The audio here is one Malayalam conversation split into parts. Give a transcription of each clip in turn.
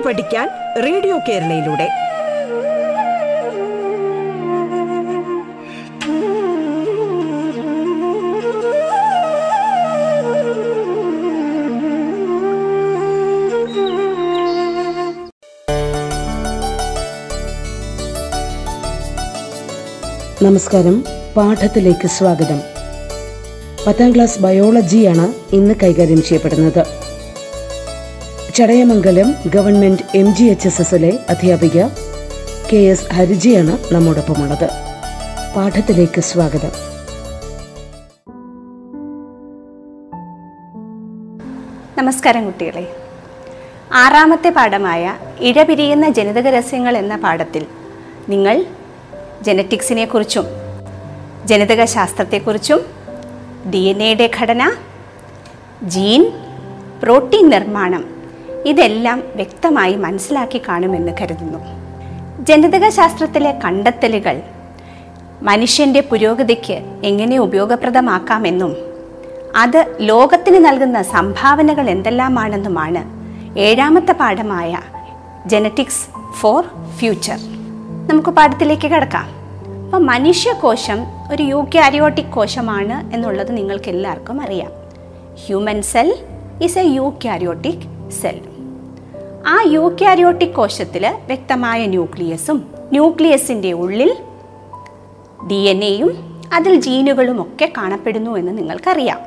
കേട്ടു പഠിക്കാൻ റേഡിയോ കേരളയിലൂടെ. നമസ്കാരം. പാഠത്തിലേക്ക് സ്വാഗതം. പത്താം ക്ലാസ് ബയോളജിയാണ് ഇന്ന് കൈകാര്യം ചെയ്യപ്പെടുന്നത്. Chadayamangalam government M G H S എസിലെ അധ്യാപിക കെ എസ് ഹരിജിയാണ് നമ്മോടൊപ്പമുള്ളത്. പാഠത്തിലേക്ക് സ്വാഗതം. നമസ്കാരം കുട്ടികളെ. ആറാമത്തെ പാഠമായ ഇഴപിരിയുന്ന ജനിതക രഹസ്യങ്ങൾ എന്ന പാഠത്തിൽ നിങ്ങൾ ജനറ്റിക്സിനെ കുറിച്ചും ജനിതക ശാസ്ത്രത്തെക്കുറിച്ചും ഡി എൻ എയുടെ ഘടന ജീൻ പ്രോട്ടീൻ നിർമ്മാണം ഇതെല്ലാം വ്യക്തമായി മനസ്സിലാക്കി കാണുമെന്ന് കരുതുന്നു. ജനിതക ശാസ്ത്രത്തിലെ കണ്ടെത്തലുകൾ മനുഷ്യന്റെ പുരോഗതിക്ക് എങ്ങനെ ഉപയോഗപ്രദമാക്കാമെന്നും അത് ലോകത്തിന് നൽകുന്ന സംഭാവനകൾ എന്തെല്ലാമാണെന്നുമാണ് ഏഴാമത്തെ പാഠമായ ജനറ്റിക്സ് ഫോർ ഫ്യൂച്ചർ നമുക്ക് പാഠത്തിലേക്ക് കിടക്കാം. അപ്പോൾ മനുഷ്യകോശം ഒരു യൂക്യാരിയോട്ടിക് കോശമാണ് എന്നുള്ളത് നിങ്ങൾക്ക് എല്ലാവർക്കും അറിയാം. Human cell is a eukaryotic cell ആ യൂക്യാരിയോട്ടിക് കോശത്തിൽ വ്യക്തമായ ന്യൂക്ലിയസും ന്യൂക്ലിയസിന്റെ ഉള്ളിൽ ഡി എൻ എയും അതിൽ ജീനുകളും ഒക്കെ കാണപ്പെടുന്നു എന്ന് നിങ്ങൾക്കറിയാം.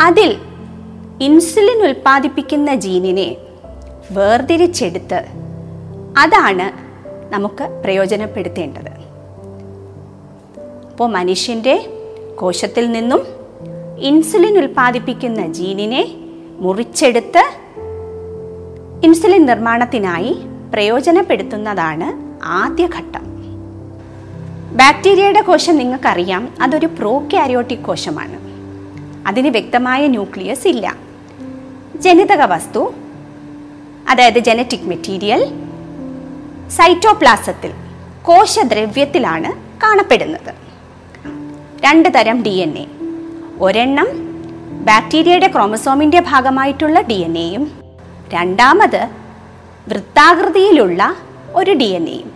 അതിൽ ഇൻസുലിൻ ഉൽപ്പാദിപ്പിക്കുന്ന ജീനിനെ വേർതിരിച്ചെടുത്ത് അതാണ് നമുക്ക് പ്രയോജനപ്പെടുത്തേണ്ടത്. അപ്പോൾ മനുഷ്യന്റെ കോശത്തിൽ നിന്നും ഇൻസുലിൻ ഉൽപ്പാദിപ്പിക്കുന്ന ജീനിനെ മുറിച്ചെടുത്ത് ഇൻസുലിൻ നിർമ്മാണത്തിനായി പ്രയോജനപ്പെടുത്തുന്നതാണ് ആദ്യഘട്ടം. ബാക്ടീരിയയുടെ കോശം നിങ്ങൾക്കറിയാം അതൊരു പ്രോക്യാരിയോട്ടിക് കോശമാണ്. അതിന് വ്യക്തമായ ന്യൂക്ലിയസ് ഇല്ല. ജനിതക വസ്തു അതായത് ജനറ്റിക് മെറ്റീരിയൽ സൈറ്റോപ്ലാസത്തിൽ കോശദ്രവ്യത്തിലാണ് കാണപ്പെടുന്നത്. രണ്ട് തരം ഡി എൻ എ. ഒരെണ്ണം ബാക്ടീരിയയുടെ ക്രോമസോമിന്റെ ഭാഗമായിട്ടുള്ള ഡി എൻ എയും രണ്ടാമത് വൃത്താകൃതിയിലുള്ള ഒരു ഡി എൻ എയും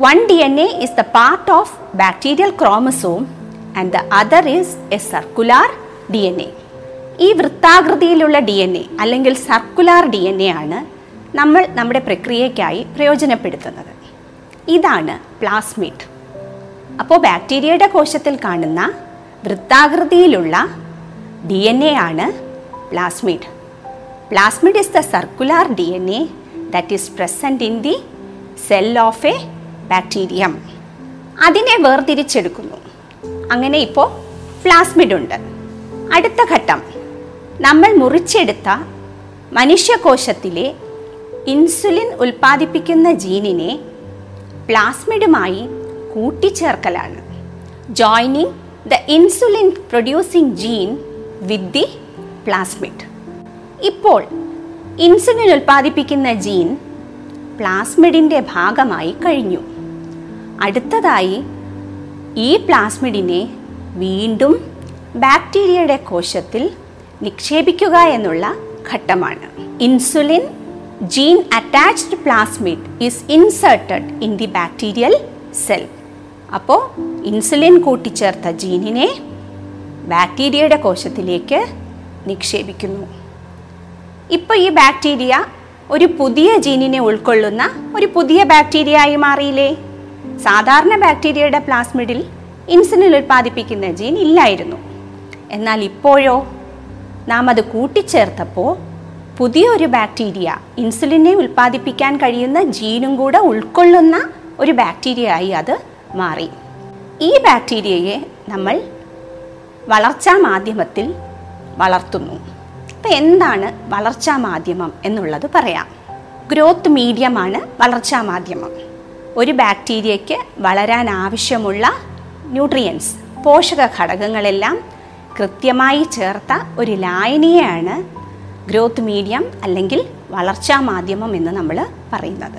one D N A is the part of bacterial chromosome and the other is a circular D N A ഈ വൃത്താകൃതിയിലുള്ള ഡി എൻ എ അല്ലെങ്കിൽ സർക്കുലാർ ഡി എൻ എ ആണ് നമ്മൾ നമ്മുടെ പ്രക്രിയയ്ക്കായി പ്രയോജനപ്പെടുത്തുന്നത്. ഇതാണ് പ്ലാസ്മിഡ് അപ്പോൾ ബാക്ടീരിയയുടെ കോശത്തിൽ കാണുന്ന വൃത്താകൃതിയിലുള്ള ഡി എൻ എ ആണ് plasmid the circular D N A that is present in the cell of a bacterium അതിനെ വേർതിരിച്ചെടുക്കുന്നു. അങ്ങനെ ഇപ്പോൾ പ്ലാസ്മിഡ് ഉണ്ട്. അടുത്ത ഘട്ടം. നമ്മൾ മുറിച്ചെടുത്ത മനുഷ്യകോശത്തിലെ ഇൻസുലിൻ ഉൽപ്പാദിപ്പിക്കുന്ന ജീനിനെ പ്ലാസ്മിഡുമായി കൂട്ടിച്ചേർക്കലാണ്. Joining the insulin producing gene with the plasmid ഇപ്പോൾ ഇൻസുലിൻ ഉൽപ്പാദിപ്പിക്കുന്ന ജീൻ പ്ലാസ്മിഡിന്റെ ഭാഗമായി കഴിഞ്ഞു. അടുത്തതായി ഈ പ്ലാസ്മിഡിനെ വീണ്ടും ബാക്ടീരിയയുടെ കോശത്തിൽ നിക്ഷേപിക്കുക എന്നുള്ള ഘട്ടമാണ്. Insulin gene attached plasmid is inserted in the bacterial cell അപ്പോൾ ഇൻസുലിൻ കൂട്ടിച്ചേർത്ത ജീനിനെ ബാക്ടീരിയയുടെ കോശത്തിലേക്ക് നിക്ഷേപിക്കുന്നു. ഇപ്പോൾ ഈ ബാക്ടീരിയ ഒരു പുതിയ ജീനിനെ ഉൾക്കൊള്ളുന്ന ഒരു പുതിയ ബാക്ടീരിയ ആയി മാറിയില്ലേ? സാധാരണ ബാക്ടീരിയയുടെ പ്ലാസ്മിഡിൽ ഇൻസുലിൻ ഉൽപ്പാദിപ്പിക്കുന്ന ജീൻ ഇല്ലായിരുന്നു. എന്നാൽ ഇപ്പോഴോ നാം അത് കൂട്ടിച്ചേർത്തപ്പോൾ പുതിയൊരു ബാക്ടീരിയ ഇൻസുലിനെ ഉൽപ്പാദിപ്പിക്കാൻ കഴിയുന്ന ജീനും കൂടെ ഉൾക്കൊള്ളുന്ന ഒരു ബാക്ടീരിയ ആയി അത് മാറി. ഈ ബാക്ടീരിയയെ നമ്മൾ വളർച്ചാ മാധ്യമത്തിൽ വളർത്തുന്നു. അപ്പം എന്താണ് വളർച്ചാ മാധ്യമം എന്നുള്ളത് പറയാം. ഗ്രോത്ത് മീഡിയമാണ് വളർച്ചാ മാധ്യമം. ഒരു ബാക്ടീരിയയ്ക്ക് വളരാൻ ആവശ്യമുള്ള ന്യൂട്രിയൻസ് പോഷക ഘടകങ്ങളെല്ലാം കൃത്യമായി ചേർത്ത ഒരു ലായനിയാണ് ഗ്രോത്ത് മീഡിയം അല്ലെങ്കിൽ വളർച്ചാ മാധ്യമം എന്ന് നമ്മൾ പറയുന്നത്.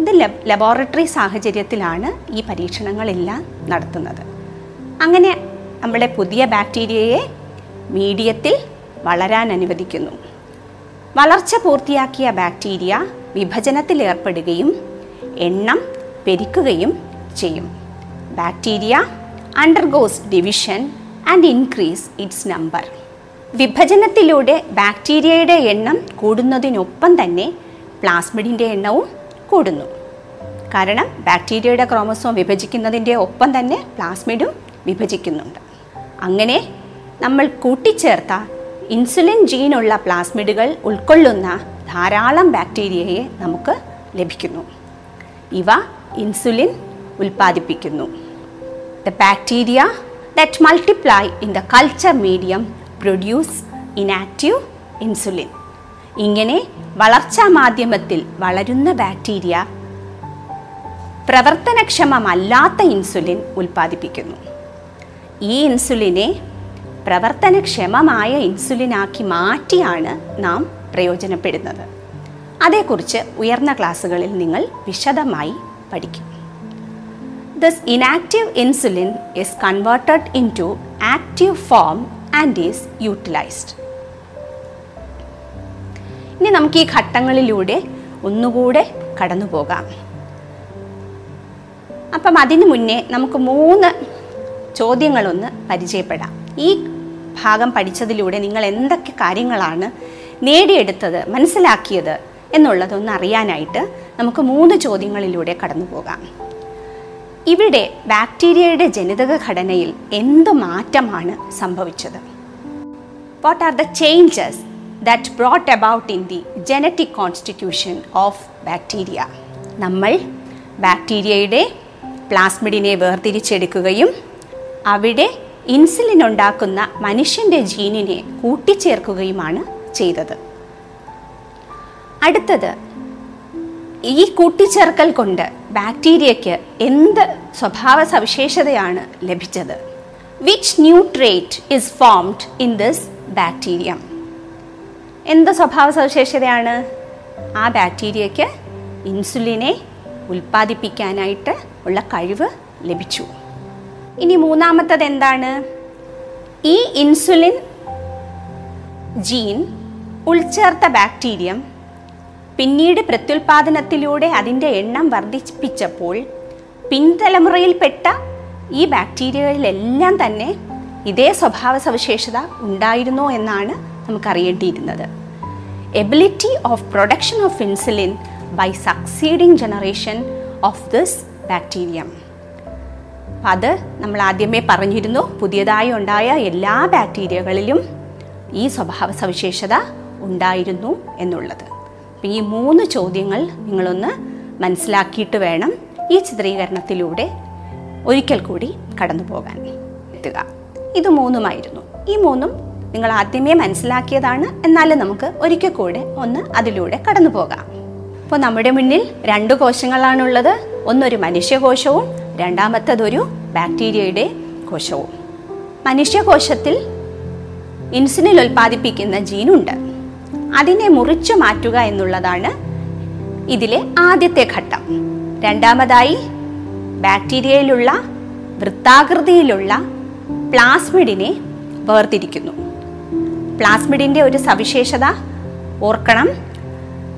ഇത് ലബോറട്ടറി സാഹചര്യത്തിലാണ് ഈ പരീക്ഷണങ്ങളെല്ലാം നടത്തുന്നത്. അങ്ങനെ നമ്മുടെ പുതിയ ബാക്ടീരിയയെ മീഡിയത്തിൽ വളരാൻ അനുവദിക്കുന്നു. വളർച്ച പൂർത്തിയാക്കിയ ബാക്ടീരിയ വിഭജനത്തിൽ ഏർപ്പെടുകയും എണ്ണം പെരിക്കുകയും ചെയ്യും. Bacteria undergoes division and increase its number. വിഭജനത്തിലൂടെ ബാക്ടീരിയയുടെ എണ്ണം കൂടുന്നതിനൊപ്പം തന്നെ പ്ലാസ്മിഡിന്റെ എണ്ണവും കൂടുന്നു. കാരണം ബാക്ടീരിയയുടെ ക്രോമസോം വിഭജിക്കുന്നതിന്റെ ഒപ്പം തന്നെ പ്ലാസ്മിഡും വിഭജിക്കുന്നുണ്ട്. അങ്ങനെ നമ്മൾ കൂട്ടിച്ചേർത്ത ഇൻസുലിൻ ജീനുള്ള പ്ലാസ്മിഡുകൾ ഉൾക്കൊള്ളുന്ന ധാരാളം ബാക്ടീരിയയെ നമുക്ക് ലഭിക്കുന്നു. ഇവ insulin ഉൽപ്പാദിപ്പിക്കുന്നു. The bacteria that multiply in the culture medium produce inactive insulin ഇങ്ങനെ വളർച്ചാ മാധ്യമത്തിൽ വളരുന്ന ബാക്ടീരിയ പ്രവർത്തനക്ഷമമല്ലാത്ത ഇൻസുലിൻ ഉൽപ്പാദിപ്പിക്കുന്നു. ഈ ഇൻസുലിനെ പ്രവർത്തനക്ഷമമായ ഇൻസുലിനാക്കി മാറ്റിയാണ് നാം പ്രയോജനപ്പെടുന്നത്. അതേക്കുറിച്ച് ഉയർന്ന ക്ലാസ്സുകളിൽ നിങ്ങൾ വിശദമായി പഠിക്കും. This inactive insulin is converted into active form and is utilized ഇനി നമുക്ക് ഈ ഘട്ടങ്ങളിലൂടെ ഒന്നുകൂടെ കടന്നു പോകാം. അപ്പം അതിനു മുന്നേ നമുക്ക് മൂന്ന് ചോദ്യങ്ങളൊന്ന് പരിചയപ്പെടാം. ഈ ഭാഗം പഠിച്ചതിലൂടെ നിങ്ങൾ എന്തൊക്കെ കാര്യങ്ങളാണ് നേടിയെടുത്തത് മനസ്സിലാക്കിയത് എന്നുള്ളതൊന്ന് അറിയാനായിട്ട് നമുക്ക് മൂന്ന് ചോദ്യങ്ങളിലൂടെ കടന്നു പോകാം. ഇവിടെ ബാക്ടീരിയയുടെ ജനിതക ഘടനയിൽ എന്ത് മാറ്റമാണ് സംഭവിച്ചത്? What are the changes that brought about in the genetic constitution of bacteria നമ്മൾ ബാക്ടീരിയയുടെ പ്ലാസ്മിഡിനെ വേർതിരിച്ചെടുക്കുകയും അവിടെ ഇൻസുലിൻ ഉണ്ടാക്കുന്ന മനുഷ്യന്റെ ജീനിനെ കൂട്ടിച്ചേർക്കുകയുമാണ് ചെയ്തത്. അടുത്തത് ഈ കൂട്ടിച്ചേർക്കൽ കൊണ്ട് ബാക്ടീരിയയ്ക്ക് എന്ത് സ്വഭാവ സവിശേഷതയാണ് ലഭിച്ചത്? Which new trait is formed in this bacterium എന്ത് സ്വഭാവ സവിശേഷതയാണ് ആ ബാക്ടീരിയയ്ക്ക് ഇൻസുലിനെ ഉൽപ്പാദിപ്പിക്കാനായിട്ട് ഉള്ള കഴിവ് ലഭിച്ചു? ഇനി മൂന്നാമത്തത് എന്താണ്? ഈ ഇൻസുലിൻ ജീൻ ഉൾച്ചേർത്ത ബാക്ടീരിയം പിന്നീട് പ്രത്യുൽപാദനത്തിലൂടെ അതിന്റെ എണ്ണം വർദ്ധിപ്പിച്ചപ്പോൾ പിൻതലമുറയിൽപ്പെട്ട ഈ ബാക്ടീരിയകളിലെല്ലാം തന്നെ ഇതേ സ്വഭാവ സവിശേഷത ഉണ്ടായിരുന്നോ എന്നാണ് നമുക്കറിയേണ്ടിയിരുന്നത്. Ability of production of insulin by succeeding generation of this bacterium അത് നമ്മൾ ആദ്യമേ പറഞ്ഞിരുന്നു പുതിയതായി ഉണ്ടായ എല്ലാ ബാക്ടീരിയകളിലും ഈ സ്വഭാവ സവിശേഷത ഉണ്ടായിരുന്നു എന്നുള്ളത്. അപ്പം ഈ മൂന്ന് ചോദ്യങ്ങൾ നിങ്ങളൊന്ന് മനസ്സിലാക്കിയിട്ട് വേണം ഈ ചിത്രീകരണത്തിലൂടെ ഒരിക്കൽ കൂടി കടന്നു പോകാൻ എത്തുക. ഇത് മൂന്നുമായിരുന്നു. ഈ മൂന്നും നിങ്ങൾ ആദ്യമേ മനസ്സിലാക്കിയതാണ്. എന്നാലും നമുക്ക് ഒരിക്കൽ കൂടെ ഒന്ന് അതിലൂടെ കടന്നു പോകാം. അപ്പോൾ നമ്മുടെ മുന്നിൽ രണ്ട് കോശങ്ങളാണുള്ളത്. ഒന്നൊരു മനുഷ്യകോശവും രണ്ടാമത്തതൊരു ബാക്ടീരിയയുടെ കോശവും. മനുഷ്യകോശത്തിൽ ഇൻസുലിൻ ഉൽപ്പാദിപ്പിക്കുന്ന ജീനുണ്ട്. അതിനെ മുറിച്ചു മാറ്റുക എന്നുള്ളതാണ് ഇതിലെ ആദ്യത്തെ ഘട്ടം. രണ്ടാമതായി ബാക്ടീരിയയിലുള്ള വൃത്താകൃതിയിലുള്ള പ്ലാസ്മിഡിനെ വേർതിരിക്കുന്നു. പ്ലാസ്മിഡിന്റെ ഒരു സവിശേഷത ഓർക്കണം.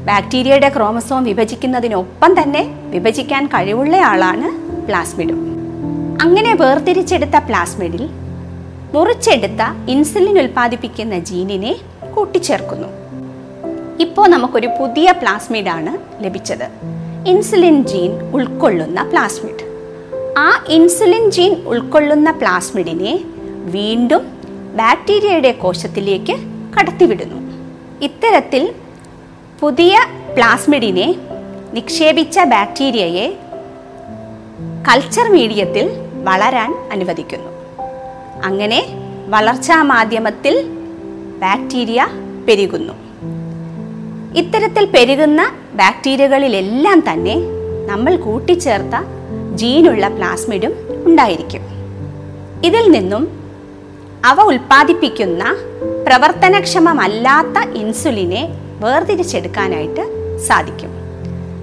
ബാക്ടീരിയയുടെ ക്രോമസോം വിഭജിക്കുന്നതിനൊപ്പം തന്നെ വിഭജിക്കാൻ കഴിവുള്ള ആളാണ് പ്ലാസ്മിഡും അങ്ങനെ വേർതിരിച്ചെടുത്ത പ്ലാസ്മിഡിൽ മുറിച്ചെടുത്ത ഇൻസുലിൻ ഉൽപ്പാദിപ്പിക്കുന്ന ജീനിനെ കൂട്ടിച്ചേർക്കുന്നു. ഇപ്പോൾ നമുക്കൊരു പുതിയ പ്ലാസ്മിഡാണ് ലഭിച്ചത്. ഇൻസുലിൻ ജീൻ ഉൾക്കൊള്ളുന്ന പ്ലാസ്മിഡ് ആ ഇൻസുലിൻ ജീൻ ഉൾക്കൊള്ളുന്ന പ്ലാസ്മിഡിനെ വീണ്ടും ബാക്ടീരിയയുടെ കോശത്തിലേക്ക് കടത്തിവിടുന്നു. ഇത്തരത്തിൽ പുതിയ പ്ലാസ്മിഡിനെ നിക്ഷേപിച്ച ബാക്ടീരിയയെ കൾച്ചർ മീഡിയത്തിൽ വളരാൻ അനുവദിക്കുന്നു. അങ്ങനെ വളർച്ചാ മാധ്യമത്തിൽ ബാക്ടീരിയ പെരുകുന്നു. ഇത്തരത്തിൽ പെരുകുന്ന ബാക്ടീരിയകളിലെല്ലാം തന്നെ നമ്മൾ കൂട്ടിച്ചേർത്ത ജീനുള്ള പ്ലാസ്മിഡും ഉണ്ടായിരിക്കും. ഇതിൽ നിന്നും അവ ഉൽപ്പാദിപ്പിക്കുന്ന പ്രവർത്തനക്ഷമമല്ലാത്ത ഇൻസുലിനെ വേർതിരിച്ചെടുക്കാനായിട്ട് സാധിക്കും.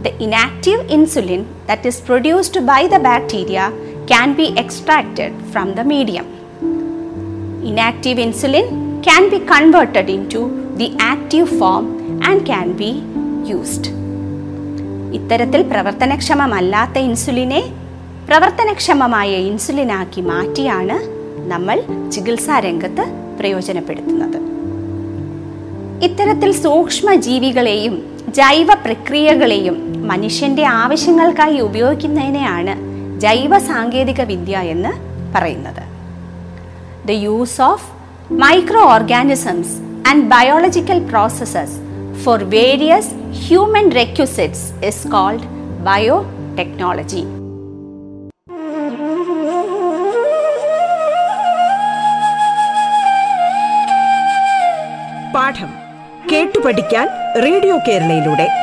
The inactive insulin that is produced by the bacteria can be extracted from the medium inactive insulin can be converted into the active form and can be used ഇത്തരത്തിൽ പ്രവർത്തനക്ഷമമല്ലാത്ത ഇൻസുലിനെ പ്രവർത്തനക്ഷമമായ ഇൻസുലിനാക്കി മാറ്റിയാണ് നമ്മൾ ചികിത്സാ രംഗത്ത് പ്രയോജനപ്പെടുത്തുന്നത്. ഇത്തരത്തിൽ സൂക്ഷ്മ ജീവികളെയും ജൈവ പ്രക്രിയകളെയും മനുഷ്യന്റെ ആവശ്യങ്ങൾക്കായി ഉപയോഗിക്കുന്നതിനെയാണ് ജൈവ സാങ്കേതിക വിദ്യ എന്ന് പറയുന്നത്. The use of microorganisms and biological processes for various human requisites is called biotechnology പാഠം കേട്ടു റേഡിയോ കേരളയിലൂടെ.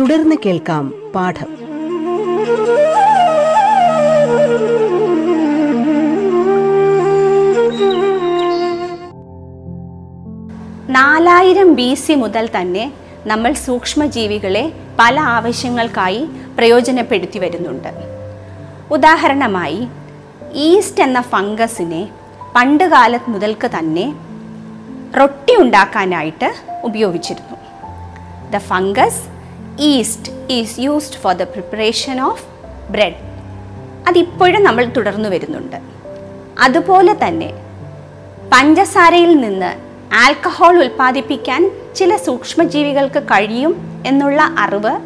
തുടർന്ന് കേൾക്കാം പാഠം. നാലായിരം ബി സി മുതൽ തന്നെ നമ്മൾ സൂക്ഷ്മജീവികളെ പല ആവശ്യങ്ങൾക്കായി പ്രയോജനപ്പെടുത്തി വരുന്നുണ്ട്. ഉദാഹരണമായി ഈസ്റ്റ് എന്ന ഫംഗസിനെ പണ്ട് കാലത്ത് മുതൽക്ക് തന്നെ റൊട്ടി ഉണ്ടാക്കാനായിട്ട് ഉപയോഗിച്ചിരുന്നു. The fungus yeast is used for the preparation of bread. അതിപ്പോഴും നമ്മൾ തുടർന്നു വരുന്നുണ്ട്. അതുപോലെ തന്നെ പഞ്ചസാരയിൽ നിന്ന് ആൽക്കഹോൾ ഉൽപ്പാദിപ്പിക്കാൻ ചില സൂക്ഷ്മജീവികൾക്ക് കഴിയും എന്നുള്ള അറിവ്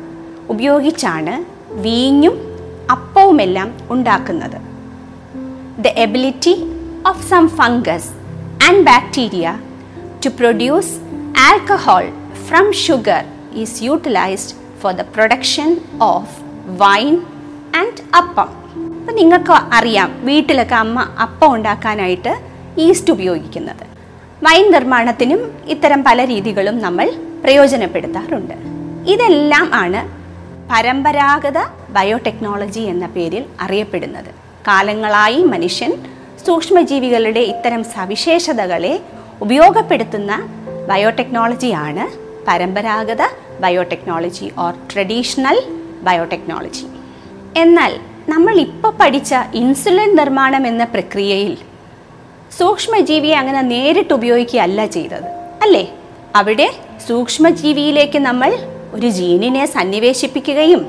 ഉപയോഗിച്ചാണ് വീഞ്ഞും അപ്പവുമെല്ലാം ഉണ്ടാക്കുന്നത്. The ability of some fungus and bacteria to produce alcohol from sugar is utilized for the production of wine and അപ്പം അപ്പം നിങ്ങൾക്ക് അറിയാം വീട്ടിലൊക്കെ അമ്മ അപ്പം ഉണ്ടാക്കാനായിട്ട് ഈസ്റ്റ് ഉപയോഗിക്കുന്നത്. വൈൻ നിർമ്മാണത്തിനും ഇത്തരം പല രീതികളും നമ്മൾ പ്രയോജനപ്പെടുത്താറുണ്ട്. ഇതെല്ലാം ആണ് പരമ്പരാഗത ബയോടെക്നോളജി എന്ന പേരിൽ അറിയപ്പെടുന്നത്. കാലങ്ങളായി മനുഷ്യൻ സൂക്ഷ്മജീവികളുടെ ഇത്തരം സവിശേഷതകളെ ഉപയോഗപ്പെടുത്തുന്ന ബയോടെക്നോളജിയാണ് പരമ്പരാഗത ബയോടെക്നോളജി ഓർ ട്രഡീഷണൽ ബയോടെക്നോളജി. എന്നാൽ നമ്മൾ ഇപ്പോൾ പഠിച്ച ഇൻസുലിൻ നിർമ്മാണം എന്ന പ്രക്രിയയിൽ സൂക്ഷ്മജീവിയെ അങ്ങനെ നേരിട്ട് ഉപയോഗിക്കുകയല്ല ചെയ്തത് അല്ലേ? അവിടെ സൂക്ഷ്മജീവിയിലേക്ക് നമ്മൾ ഒരു ജീനിനെ സന്നിവേശിപ്പിക്കുകയും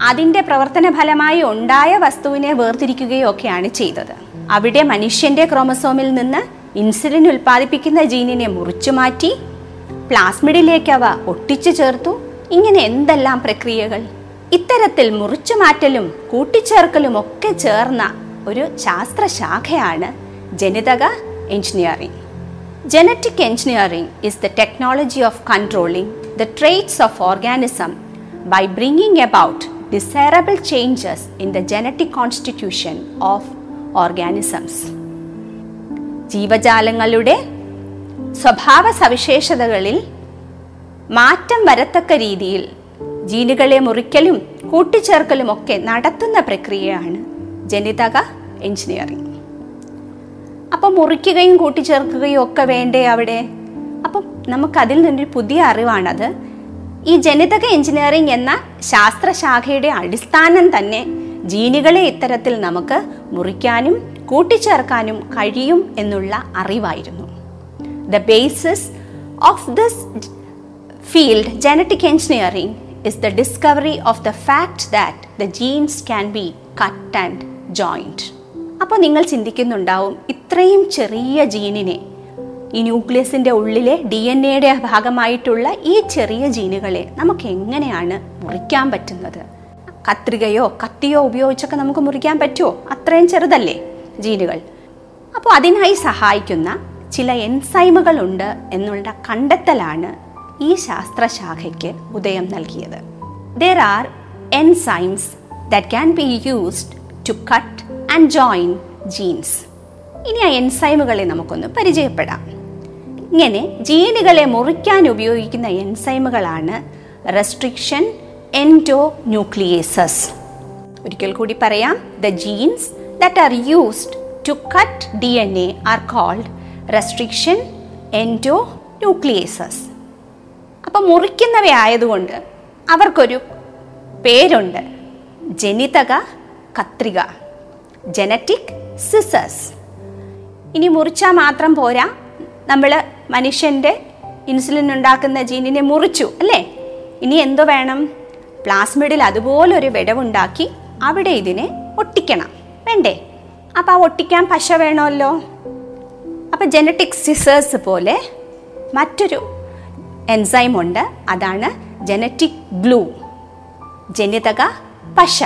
അതിന്റെ പ്രവർത്തന ഫലമായി ഉണ്ടായ വസ്തുവിനെ വേർതിരിക്കുകയോ ഒക്കെയാണ് ചെയ്തത്. അവിടെ മനുഷ്യന്റെ ക്രോമസോമിൽ നിന്ന് ഇൻസുലിൻ ഉൽപ്പാദിപ്പിക്കുന്ന ജീനിനെ മുറിച്ചു മാറ്റി പ്ലാസ്മിഡിലേക്ക് അവ ഒട്ടിച്ചു ചേർത്തു. ഇങ്ങനെ എന്തെല്ലാം പ്രക്രിയകൾ? ഇത്തരത്തിൽ മുറിച്ചു മാറ്റലും കൂട്ടിച്ചേർക്കലും ഒക്കെ ചേർന്ന ഒരു ശാസ്ത്രശാഖയാണ് ജനിതക engineering genetic engineering is the technology of controlling the traits of organism by bringing about desirable changes in the genetic constitution of organisms ജീവജാലങ്ങളുടെ സ്വഭാവ സവിശേഷതകളിൽ മാറ്റം വരത്തക്ക രീതിയിൽ ജീനുകളെ മുറിക്കലും കൂട്ടിച്ചേർക്കലും ഒക്കെ നടത്തുന്ന പ്രക്രിയയാണ് ജനിതക എഞ്ചിനീയറിംഗ്. അപ്പം മുറിക്കുകയും കൂട്ടിച്ചേർക്കുകയും ഒക്കെ വേണ്ടേ അവിടെ? അപ്പം നമുക്കതിൽ നിന്നൊരു പുതിയ അറിവാണത്. ഈ ജനിതക എഞ്ചിനീയറിംഗ് എന്ന ശാസ്ത്രശാഖയുടെ അടിസ്ഥാനം തന്നെ ജീനുകളെ ഇത്തരത്തിൽ നമുക്ക് മുറിക്കാനും കൂട്ടിച്ചേർക്കാനും കഴിയും എന്നുള്ള അറിവായിരുന്നു. The basis of this field genetic engineering is the discovery of the fact that the genes can be cut and joint അപ്പോൾ നിങ്ങൾ ചിന്തിക്കുന്നുണ്ടാവും ഇത്രയും ചെറിയ ജീനിനെ ഈ ന്യൂക്ലിയസിന്റെ ഉള്ളിലെ ഡി എൻ എയുടെ ഭാഗമായിട്ടുള്ള ഈ ചെറിയ ജീനുകളെ നമുക്ക് എങ്ങനെയാണ് മുറിക്കാൻ പറ്റുന്നത്? കത്രികയോ കത്തിയോ ഉപയോഗിച്ചൊക്കെ നമുക്ക് മുറിക്കാൻ പറ്റുമോ അത്രയും ചെറുതല്ലേ ജീനുകൾ. അപ്പോൾ അതിനായി സഹായിക്കുന്ന ചില എൻസൈമുകൾ ഉണ്ട് എന്നുള്ള കണ്ടെത്തലാണ് ഈ ശാസ്ത്രശാഖയ്ക്ക് ഉദയം നൽകിയത്. There are enzymes that can be used to cut and join genes ഇനി ആ എൻസൈമുകളെ നമുക്കൊന്ന് പരിചയപ്പെടാം. ഇങ്ങനെ ജീനുകളെ മുറിക്കാൻ ഉപയോഗിക്കുന്ന എൻസൈമുകളാണ് റെസ്ട്രിക്ഷൻ എൻഡോ ന്യൂക്ലിയേസസ് ഒരിക്കൽ കൂടി പറയാം the genes that are used to cut D N A are called restriction endonucleases അപ്പം മുറിക്കുന്നവയായതുകൊണ്ട് അവർക്കൊരു പേരുണ്ട്. ജനിതക കത്രിക. ജനറ്റിക് സിസേഴ്സ് ഇനി മുറിച്ചാൽ മാത്രം പോരാ. നമ്മൾ മനുഷ്യന്റെ ഇൻസുലിൻ ഉണ്ടാക്കുന്ന ജീനിനെ മുറിച്ചു അല്ലേ? ഇനി എന്തോ വേണം? പ്ലാസ്മിഡിൽ അതുപോലൊരു വിടവുണ്ടാക്കി അവിടെ ഇതിനെ ഒട്ടിക്കണം. വേണ്ടേ? അപ്പോൾ ആ ഒട്ടിക്കാൻ പശ വേണമല്ലോ. അപ്പം ജനറ്റിക് സിസേഴ്സ് പോലെ മറ്റൊരു എൻസൈം ഉണ്ട്. അതാണ് ജനറ്റിക് ഗ്ലൂ ജനിതക പശ.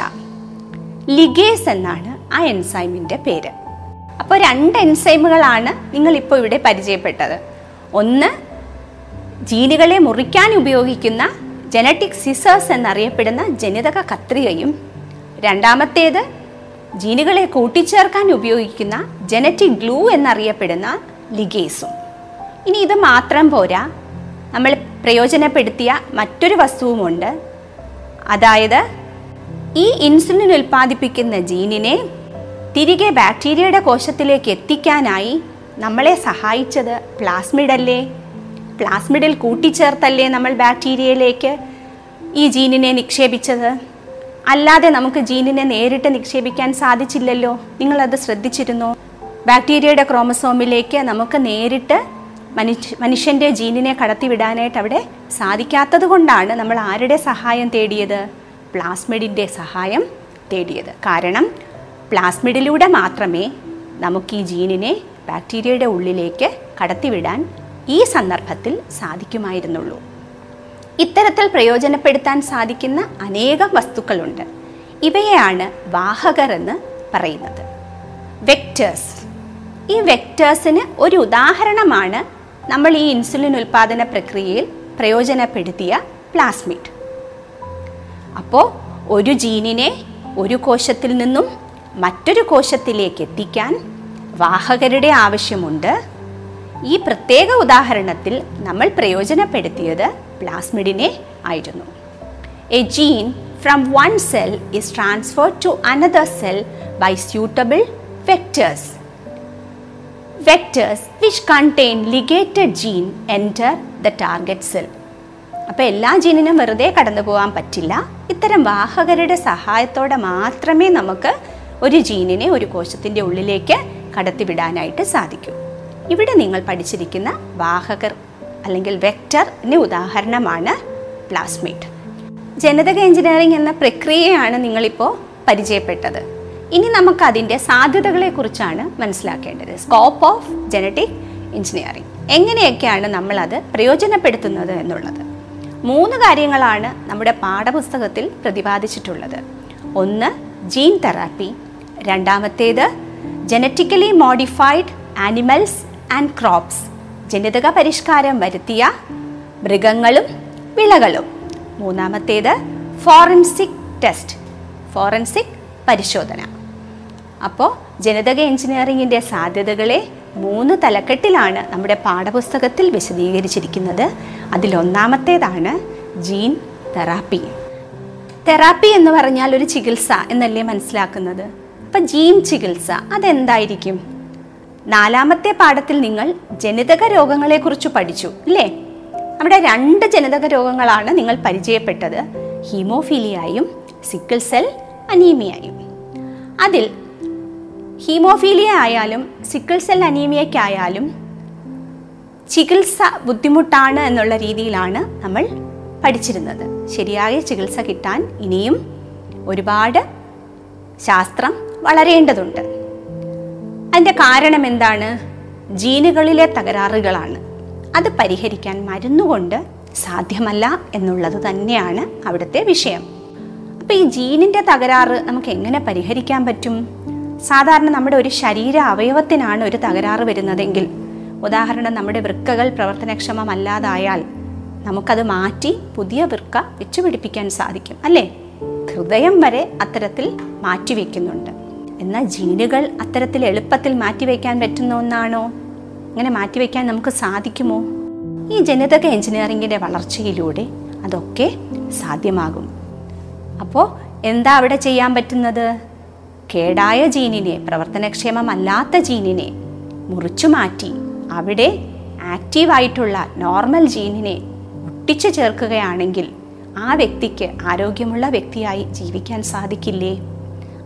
ലിഗേസ് എന്നാണ് ആ എൻസൈമിന്റെ പേര്. അപ്പോൾ രണ്ട് എൻസൈമുകളാണ് നിങ്ങൾ ഇപ്പോൾ ഇവിടെ പരിചയപ്പെട്ടത്. ഒന്ന് ജീനുകളെ മുറിക്കാൻ ഉപയോഗിക്കുന്ന ജനറ്റിക് സിസേഴ്സ് എന്നറിയപ്പെടുന്ന ജനിതക കത്രികയും രണ്ടാമത്തേത് ജീനുകളെ കൂട്ടിച്ചേർക്കാൻ ഉപയോഗിക്കുന്ന ജനറ്റിക് ഗ്ലൂ എന്നറിയപ്പെടുന്ന ലിഗേസും ഇനി ഇത് മാത്രം പോരാ. നമ്മൾ പ്രയോജനപ്പെടുത്തിയ മറ്റൊരു വസ്തുവുമുണ്ട്. അതായത് ഈ ഇൻസുലിൻ ഉൽപ്പാദിപ്പിക്കുന്ന ജീനിനെ തിരികെ ബാക്ടീരിയയുടെ കോശത്തിലേക്ക് എത്തിക്കാനായി നമ്മളെ സഹായിച്ചത് പ്ലാസ്മിഡല്ലേ പ്ലാസ്മിഡിൽ കൂട്ടിച്ചേർത്തല്ലേ നമ്മൾ ബാക്ടീരിയയിലേക്ക് ഈ ജീനിനെ നിക്ഷേപിച്ചത്? അല്ലാതെ നമുക്ക് ജീനിനെ നേരിട്ട് നിക്ഷേപിക്കാൻ സാധിച്ചില്ലല്ലോ. നിങ്ങളത് ശ്രദ്ധിച്ചിരുന്നോ? ബാക്ടീരിയയുടെ ക്രോമസോമിലേക്ക് നമുക്ക് നേരിട്ട് മനുഷ്യ മനുഷ്യന്റെ ജീനിനെ കടത്തിവിടാനായിട്ട് അവിടെ സാധിക്കാത്തത് കൊണ്ടാണ് നമ്മൾ ആരുടെ സഹായം തേടിയത്? പ്ലാസ്മിഡിന്റെ സഹായം തേടിയത്. കാരണം പ്ലാസ്മിഡിലൂടെ മാത്രമേ നമുക്ക് ഈ ജീനിനെ ബാക്ടീരിയയുടെ ഉള്ളിലേക്ക് കടത്തിവിടാൻ ഈ സന്ദർഭത്തിൽ സാധിക്കുമായിരുന്നുള്ളൂ. ഇത്തരത്തിൽ പ്രയോജനപ്പെടുത്താൻ സാധിക്കുന്ന അനേകം വസ്തുക്കളുണ്ട്. ഇവയെയാണ് വാഹകർ എന്ന് പറയുന്നത്. വെക്റ്റേഴ്സ് ഈ വെക്റ്റേഴ്സിന് ഒരു ഉദാഹരണമാണ് നമ്മൾ ഈ ഇൻസുലിൻ ഉൽപാദന പ്രക്രിയയിൽ പ്രയോജനപ്പെടുത്തിയ പ്ലാസ്മിഡ് അപ്പോൾ ഒരു ജീനിനെ ഒരു കോശത്തിൽ നിന്നും മറ്റൊരു കോശത്തിലേക്ക് എത്തിക്കാൻ വാഹകരുടെ ആവശ്യമുണ്ട്. ഈ പ്രത്യേക ഉദാഹരണത്തിൽ നമ്മൾ പ്രയോജനപ്പെടുത്തിയത് പ്ലാസ്മിഡിനെ ആയിരുന്നു. A gene from one cell is transferred to another cell by suitable vectors vectors which contain ligated gene enter the target cell അപ്പോൾ എല്ലാ ജീനിനും വെറുതെ കടന്നു പോകാൻ പറ്റില്ല. ഇത്തരം വാഹകരുടെ സഹായത്തോടെ മാത്രമേ നമുക്ക് ഒരു ജീനിനെ ഒരു കോശത്തിന്റെ ഉള്ളിലേക്ക് കടത്തിവിടാനായിട്ട് സാധിക്കൂ. ഇവിടെ നിങ്ങൾ പഠിച്ചിരിക്കുന്ന വാഹകർ അല്ലെങ്കിൽ വെക്ടറിന് ഉദാഹരണമാണ് പ്ലാസ്മിഡ് ജനിതക എഞ്ചിനീയറിംഗ് എന്ന പ്രക്രിയയാണ് നിങ്ങളിപ്പോൾ പരിചയപ്പെട്ടത്. ഇനി നമുക്കതിന്റെ സാധ്യതകളെക്കുറിച്ചാണ് മനസ്സിലാക്കേണ്ടത്. സ്കോപ്പ് ഓഫ് ജനറ്റിക് എഞ്ചിനീയറിംഗ് എങ്ങനെയൊക്കെയാണ് നമ്മളത് പ്രയോജനപ്പെടുത്തുന്നത് എന്നുള്ളത്. മൂന്ന് കാര്യങ്ങളാണ് നമ്മുടെ പാഠപുസ്തകത്തിൽ പ്രതിപാദിച്ചിട്ടുള്ളത്. ഒന്ന് ജീൻ തെറാപ്പി രണ്ടാമത്തേത് genetically modified animals and crops ജനിതക പരിഷ്കാരം വരുത്തിയ മൃഗങ്ങളും വിളകളും. മൂന്നാമത്തേത് ഫോറൻസിക് ടെസ്റ്റ് ഫോറൻസിക് പരിശോധന. അപ്പോൾ ജനിതക എഞ്ചിനീയറിംഗിന്റെ സാധ്യതകളെ മൂന്ന് തലക്കെട്ടിലാണ് നമ്മുടെ പാഠപുസ്തകത്തിൽ വിശദീകരിച്ചിരിക്കുന്നത്. അതിലൊന്നാമത്തേതാണ് ജീൻ തെറാപ്പി. തെറാപ്പി എന്ന് പറഞ്ഞാൽ ഒരു ചികിത്സ എന്നല്ലേ മനസ്സിലാക്കുന്നത്? അപ്പം ജീൻ ചികിത്സ അതെന്തായിരിക്കും? നാലാമത്തെ പാഠത്തിൽ നിങ്ങൾ ജനിതക രോഗങ്ങളെക്കുറിച്ച് പഠിച്ചു അല്ലേ അവിടെ രണ്ട് ജനിതക രോഗങ്ങളാണ് നിങ്ങൾ പരിചയപ്പെട്ടത്. ഹീമോഫീലിയായും സിക്കിൾ സെൽ അനീമിയായും. അതിൽ ഹീമോഫീലിയ ആയാലും സിക്കിൾ സെൽ അനീമിയയ്ക്കായാലും ചികിത്സ ബുദ്ധിമുട്ടാണ് എന്നുള്ള രീതിയിലാണ് നമ്മൾ പഠിച്ചിരുന്നത്. ശരിയായ ചികിത്സ കിട്ടാൻ ഇനിയും ഒരുപാട് ശാസ്ത്രം വളരേണ്ടതുണ്ട്. അതിന്റെ കാരണം എന്താണ്? ജീനുകളിലെ തകരാറുകളാണ്. അത് പരിഹരിക്കാൻ മരുന്നുകൊണ്ട് സാധ്യമല്ല എന്നുള്ളത് തന്നെയാണ് അവിടുത്തെ വിഷയം. അപ്പോൾ ഈ ജീനിന്റെ തകരാറ് നമുക്ക് എങ്ങനെ പരിഹരിക്കാൻ പറ്റും? സാധാരണ നമ്മുടെ ഒരു ശരീര അവയവത്തിനാണ് ഒരു തകരാറ് വരുന്നതെങ്കിൽ ഉദാഹരണം നമ്മുടെ വൃക്കകൾ പ്രവർത്തനക്ഷമമല്ലാതായാൽ നമുക്കത് മാറ്റി പുതിയ വൃക്ക വെച്ചുപിടിപ്പിക്കാൻ സാധിക്കും അല്ലേ? ഹൃദയം വരെ അത്തരത്തിൽ മാറ്റിവെക്കുന്നുണ്ട്. എന്നാൽ ജീനുകൾ അത്തരത്തിൽ എളുപ്പത്തിൽ മാറ്റിവെക്കാൻ പറ്റുന്ന ഒന്നാണോ? അങ്ങനെ മാറ്റിവെക്കാൻ നമുക്ക് സാധിക്കുമോ? ഈ ജനിതക എഞ്ചിനീയറിംഗിന്റെ വളർച്ചയിലൂടെ അതൊക്കെ സാധ്യമാകും. അപ്പോൾ എന്താ അവിടെ ചെയ്യാൻ പറ്റുന്നത്? കേടായ ജീനിനെ പ്രവർത്തനക്ഷമമല്ലാത്ത ജീനിനെ മുറിച്ചു മാറ്റി അവിടെ ആക്റ്റീവായിട്ടുള്ള നോർമൽ ജീനിനെ ഒട്ടിച്ചു ചേർക്കുകയാണെങ്കിൽ ആ വ്യക്തിക്ക് ആരോഗ്യമുള്ള വ്യക്തിയായി ജീവിക്കാൻ സാധിക്കില്ലേ?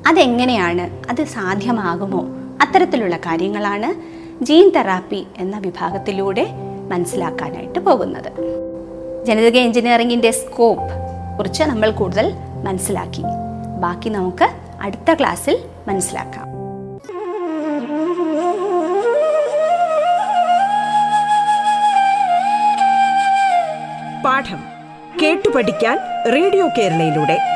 അതെങ്ങനെയാണ്? അത് സാധ്യമാകുമോ? അത്തരത്തിലുള്ള കാര്യങ്ങളാണ് ജീൻ തെറാപ്പി എന്ന വിഭാഗത്തിലൂടെ മനസ്സിലാക്കാനായിട്ട് പോകുന്നത്. ജനിതക എഞ്ചിനീയറിംഗിന്റെ സ്കോപ്പ് കുറിച്ച് നമ്മൾ കൂടുതൽ മനസ്സിലാക്കി. ബാക്കി നമുക്ക് അടുത്ത ക്ലാസ്സിൽ മനസ്സിലാക്കാം. പാഠം കേട്ടു പഠിക്കാൻ റേഡിയോ കേരളയിലൂടെ.